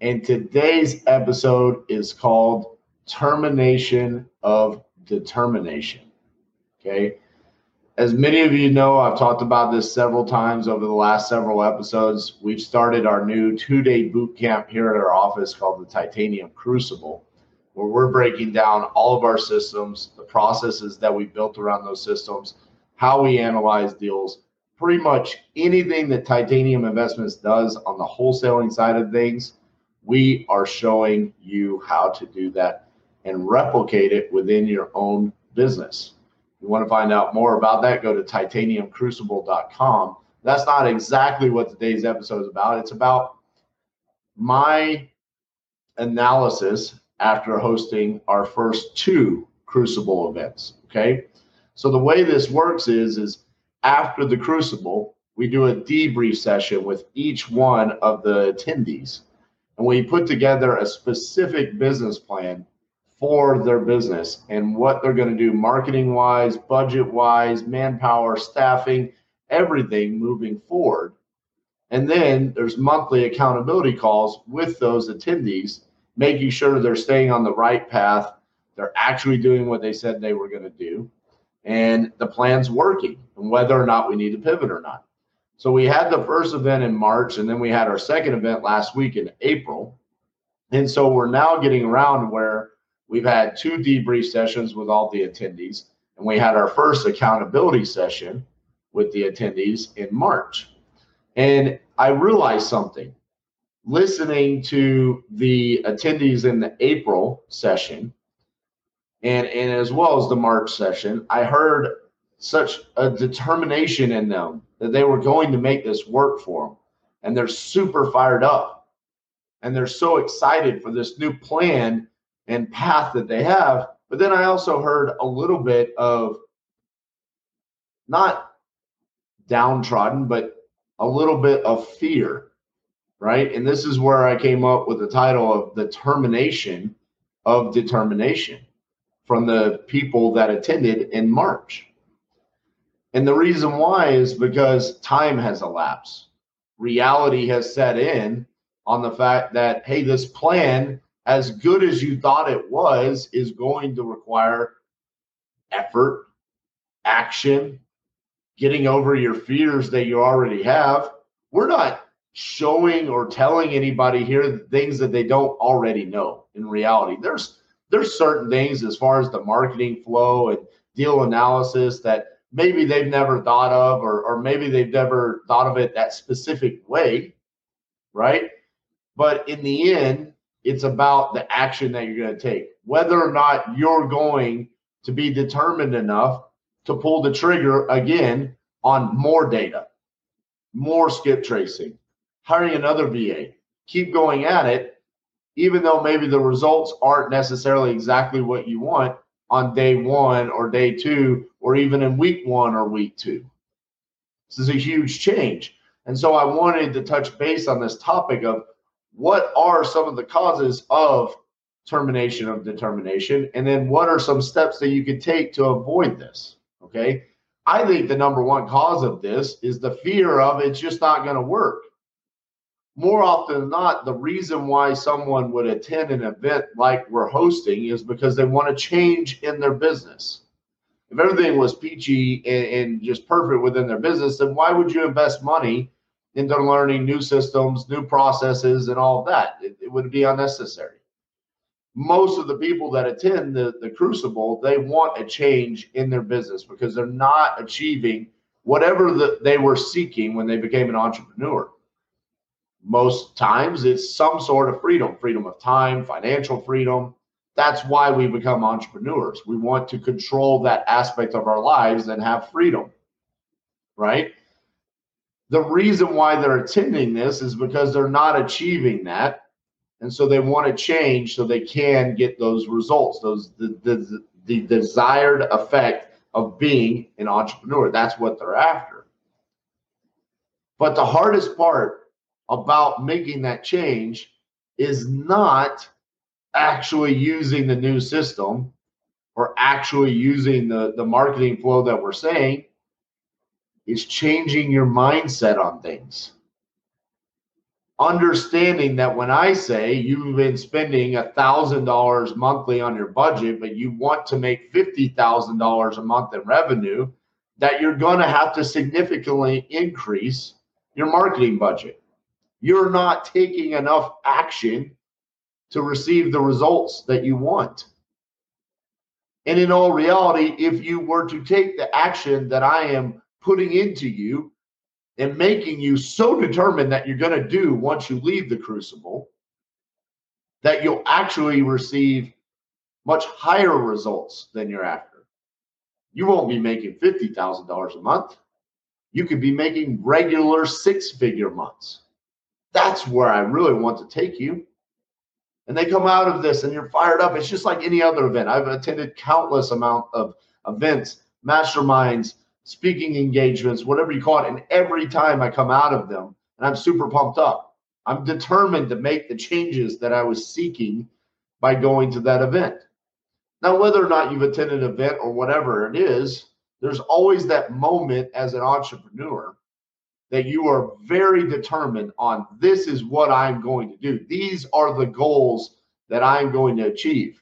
and today's episode is called Termination of Determination. Okay. As many of you know, I've talked about this several times over the last several episodes. We've started our new two day boot camp here at our office called the Titanium Crucible, where we're breaking down all of our systems, the processes that we built around those systems, how we analyze deals pretty much anything that Titanium Investments does on the wholesaling side of things, we are showing you how to do that and replicate it within your own business. You want to find out more about that, go to titaniumcrucible.com. That's not exactly what today's episode is about. It's about my analysis after hosting our first two Crucible events. Okay. So the way this works is, is after the crucible, we do a debrief session with each one of the attendees. And we put together a specific business plan for their business and what they're going to do marketing wise, budget wise, manpower, staffing, everything moving forward. And then there's monthly accountability calls with those attendees, making sure they're staying on the right path. They're actually doing what they said they were going to do and the plan's working and whether or not we need to pivot or not. So we had the first event in March and then we had our second event last week in April. And so we're now getting around where we've had two debrief sessions with all the attendees and we had our first accountability session with the attendees in March. And I realized something listening to the attendees in the April session and and as well as the March session, I heard such a determination in them that they were going to make this work for them, and they're super fired up, and they're so excited for this new plan and path that they have. But then I also heard a little bit of not downtrodden, but a little bit of fear, right? And this is where I came up with the title of the termination of determination from the people that attended in March. And the reason why is because time has elapsed. Reality has set in on the fact that, hey, this plan, as good as you thought it was, is going to require effort, action, getting over your fears that you already have. We're not showing or telling anybody here things that they don't already know in reality. There's there's certain things as far as the marketing flow and deal analysis that maybe they've never thought of or, or maybe they've never thought of it that specific way right? But in the end it's about the action that you're going to take. Whether or not you're going to be determined enough to pull the trigger again on more data more skip tracing hiring another va keep going at it even though maybe the results aren't necessarily exactly what you want on day one or day two, or even in week one or week two. This is a huge change. And so I wanted to touch base on this topic of what are some of the causes of termination of determination, and then what are some steps that you could take to avoid this. Okay. I think the number one cause of this is the fear of it's just not going to work more often than not, the reason why someone would attend an event like we're hosting is because they want to change in their business. If everything was peachy and, and, just perfect within their business, then why would you invest money into learning new systems, new processes, and all of that? It, it would be unnecessary. Most of the people that attend the, the Crucible, they want a change in their business because they're not achieving whatever the, they were seeking when they became an entrepreneur most times it's some sort of freedom freedom of time financial freedom that's why we become entrepreneurs we want to control that aspect of our lives and have freedom right the reason why they're attending this is because they're not achieving that And so they want to change so they can get those results, those the, the, the desired effect of being an entrepreneur. That's what they're after. But the hardest part about making that change is not actually using the new system or actually using the, the marketing flow that we're saying is changing your mindset on things understanding that when I say you've been spending a thousand dollars monthly on your budget, but you want to make fifty thousand dollars a month in revenue, that you're going to have to significantly increase your marketing budget. You're not taking enough action to receive the results that you want. And in all reality, if you were to take the action that I am putting into you, and making you so determined that you're going to do once you leave the crucible that you'll actually receive much higher results than you're after. You won't be making $50,000 a month. You could be making regular six figure months. That's where I really want to take you. And they come out of this and you're fired up. It's just like any other event. I've attended countless amount of events, masterminds, speaking engagements, whatever you call it. And every time I come out of them, and I'm super pumped up, I'm determined to make the changes that I was seeking by going to that event. Now, whether or not you've attended an event or whatever it is, there's always that moment as an entrepreneur that you are very determined on this is what I'm going to do. These are the goals that I'm going to achieve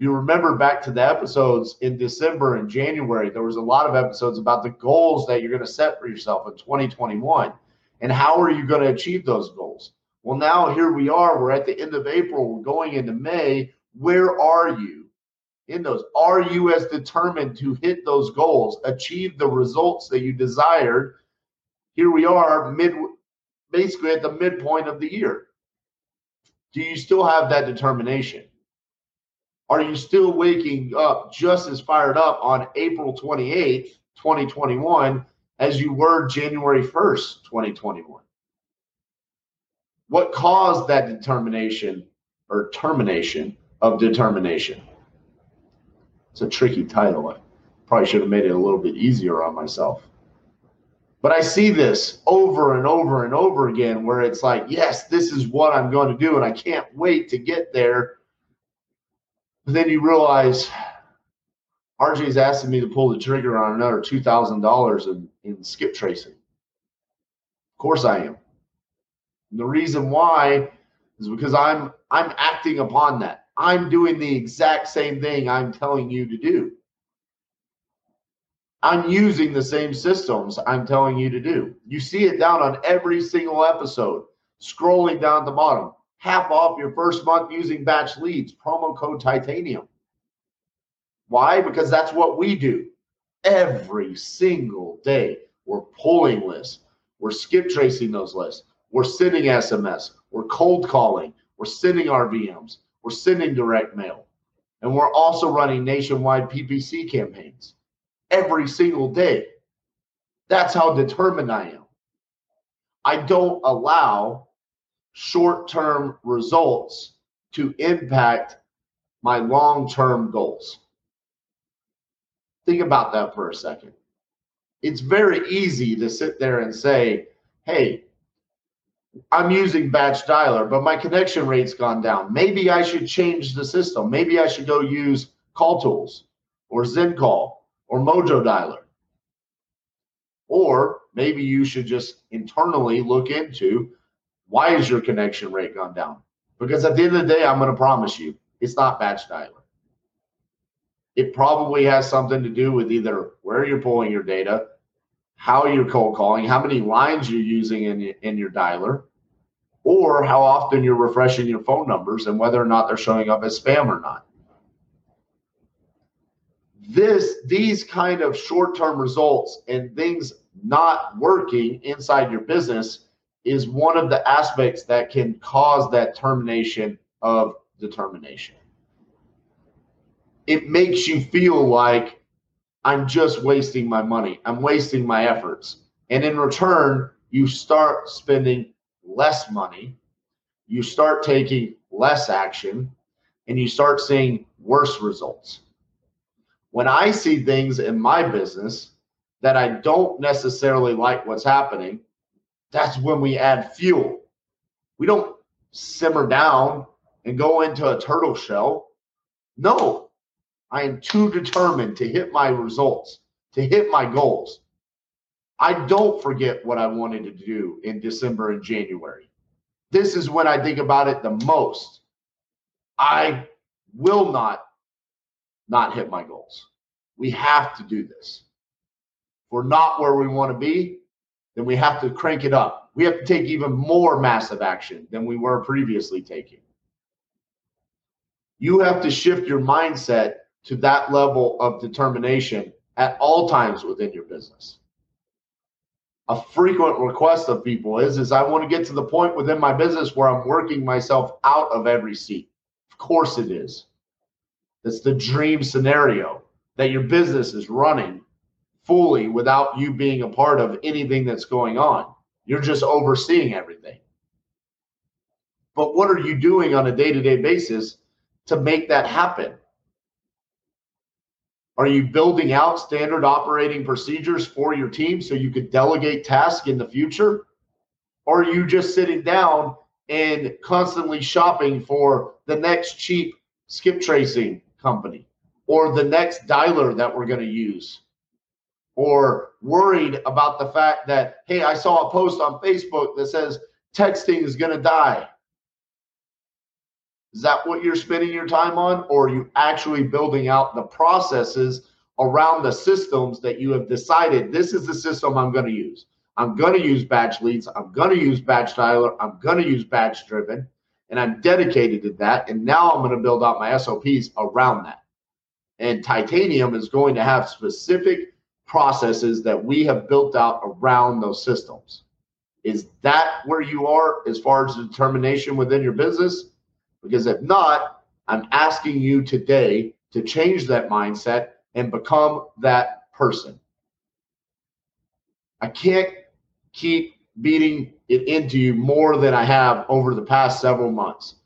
you remember back to the episodes in December and January, there was a lot of episodes about the goals that you're going to set for yourself in 2021 and how are you going to achieve those goals. Well, now here we are. We're at the end of April. We're going into May. Where are you in those? Are you as determined to hit those goals, achieve the results that you desired? Here we are, mid, basically at the midpoint of the year. Do you still have that determination? Are you still waking up just as fired up on April 28th, 2021, as you were January 1st, 2021? What caused that determination or termination of determination? It's a tricky title. I probably should have made it a little bit easier on myself. But I see this over and over and over again where it's like, yes, this is what I'm going to do, and I can't wait to get there but then you realize RJ is asking me to pull the trigger on another two thousand dollars in in skip tracing. Of course I am. And the reason why is because I'm I'm acting upon that. I'm doing the exact same thing I'm telling you to do. I'm using the same systems I'm telling you to do. You see it down on every single episode, scrolling down the bottom half off your first month using batch leads, promo code titanium. Why? Because that's what we do every single day. We're pulling lists, we're skip tracing those lists, we're sending SMS, we're cold calling, we're sending RVMs, we're sending direct mail, and we're also running nationwide PPC campaigns every single day. That's how determined I am. I don't allow short term results to impact my long term goals. Think about that for a second. It's very easy to sit there and say, hey, I'm using batch dialer, but my connection rate's gone down. Maybe I should change the system. Maybe I should go use call tools or ZenCall or Mojo dialer. Or maybe you should just internally look into why is your connection rate gone down? Because at the end of the day, I'm going to promise you, it's not batch dialer. It probably has something to do with either where you're pulling your data, how you're cold calling, how many lines you're using in in your dialer, or how often you're refreshing your phone numbers and whether or not they're showing up as spam or not. This these kind of short-term results and things not working inside your business is one of the aspects that can cause that termination of determination. It makes you feel like I'm just wasting my money, I'm wasting my efforts. And in return, you start spending less money, you start taking less action, and you start seeing worse results. When I see things in my business that I don't necessarily like what's happening, that's when we add fuel. We don't simmer down and go into a turtle shell. No, I am too determined to hit my results, to hit my goals. I don't forget what I wanted to do in December and January. This is when I think about it the most. I will not not hit my goals. We have to do this. If we're not where we want to be, then we have to crank it up. We have to take even more massive action than we were previously taking. You have to shift your mindset to that level of determination at all times within your business. A frequent request of people is is I want to get to the point within my business where I'm working myself out of every seat. Of course it is. That's the dream scenario that your business is running fully without you being a part of anything that's going on. You're just overseeing everything. But what are you doing on a day to day basis to make that happen? Are you building out standard operating procedures for your team so you could delegate tasks in the future? Or are you just sitting down and constantly shopping for the next cheap skip tracing company or the next dialer that we're going to use? Or worried about the fact that, hey, I saw a post on Facebook that says texting is going to die. Is that what you're spending your time on? Or are you actually building out the processes around the systems that you have decided this is the system I'm going to use? I'm going to use batch leads. I'm going to use batch dialer. I'm going to use batch driven. And I'm dedicated to that. And now I'm going to build out my SOPs around that. And titanium is going to have specific processes that we have built out around those systems. Is that where you are as far as determination within your business? Because if not, I'm asking you today to change that mindset and become that person. I can't keep beating it into you more than I have over the past several months.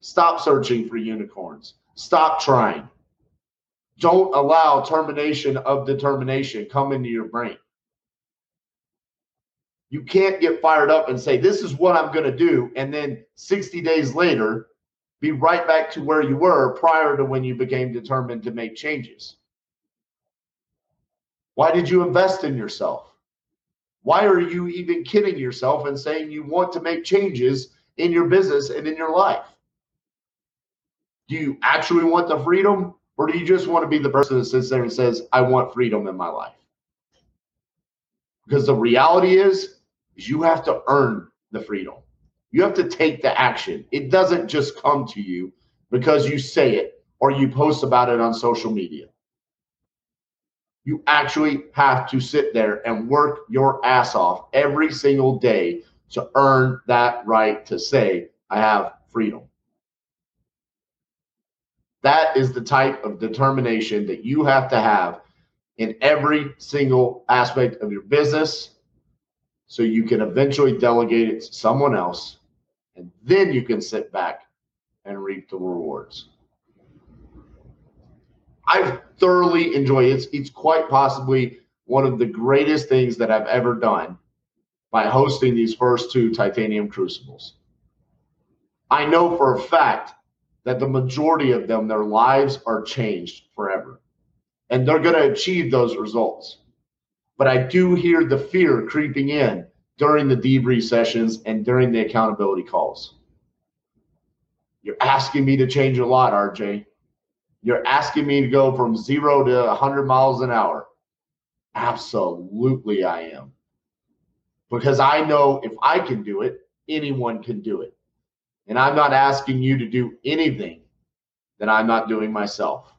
Stop searching for unicorns. Stop trying. Don't allow termination of determination come into your brain. You can't get fired up and say, This is what I'm going to do. And then 60 days later, be right back to where you were prior to when you became determined to make changes. Why did you invest in yourself? Why are you even kidding yourself and saying you want to make changes in your business and in your life? Do you actually want the freedom or do you just want to be the person that sits there and says, I want freedom in my life? Because the reality is, is you have to earn the freedom. You have to take the action. It doesn't just come to you because you say it or you post about it on social media. You actually have to sit there and work your ass off every single day to earn that right to say, I have freedom. That is the type of determination that you have to have in every single aspect of your business so you can eventually delegate it to someone else and then you can sit back and reap the rewards. I've thoroughly enjoyed it. It's, it's quite possibly one of the greatest things that I've ever done by hosting these first two titanium crucibles. I know for a fact that the majority of them, their lives are changed forever. And they're going to achieve those results. But I do hear the fear creeping in during the debrief sessions and during the accountability calls. You're asking me to change a lot, RJ. You're asking me to go from zero to 100 miles an hour. Absolutely, I am. Because I know if I can do it, anyone can do it. And I'm not asking you to do anything that I'm not doing myself.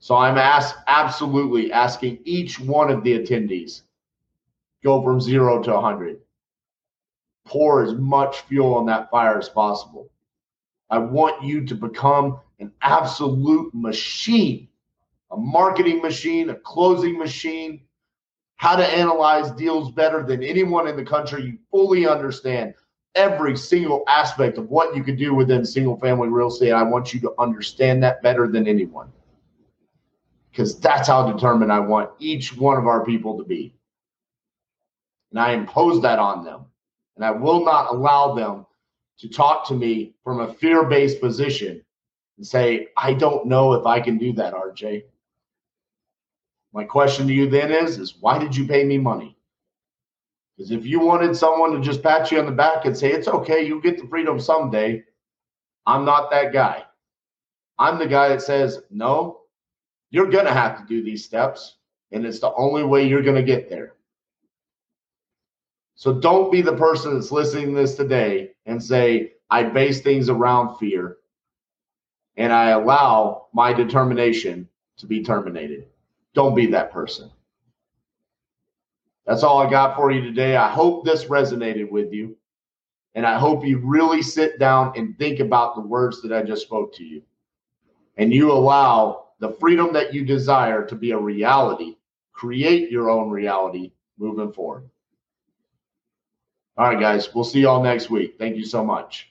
So I'm ask, absolutely asking each one of the attendees go from zero to 100 pour as much fuel on that fire as possible. I want you to become an absolute machine, a marketing machine, a closing machine, how to analyze deals better than anyone in the country. You fully understand every single aspect of what you could do within single family real estate. I want you to understand that better than anyone. Because that's how determined I want each one of our people to be. And I impose that on them. And I will not allow them to talk to me from a fear based position and say, I don't know if I can do that, RJ. My question to you then is, is why did you pay me money? Because if you wanted someone to just pat you on the back and say, it's okay, you'll get the freedom someday, I'm not that guy. I'm the guy that says, no, you're going to have to do these steps. And it's the only way you're going to get there. So don't be the person that's listening to this today and say, I base things around fear and I allow my determination to be terminated. Don't be that person. That's all I got for you today. I hope this resonated with you. And I hope you really sit down and think about the words that I just spoke to you. And you allow the freedom that you desire to be a reality. Create your own reality moving forward. All right, guys. We'll see y'all next week. Thank you so much.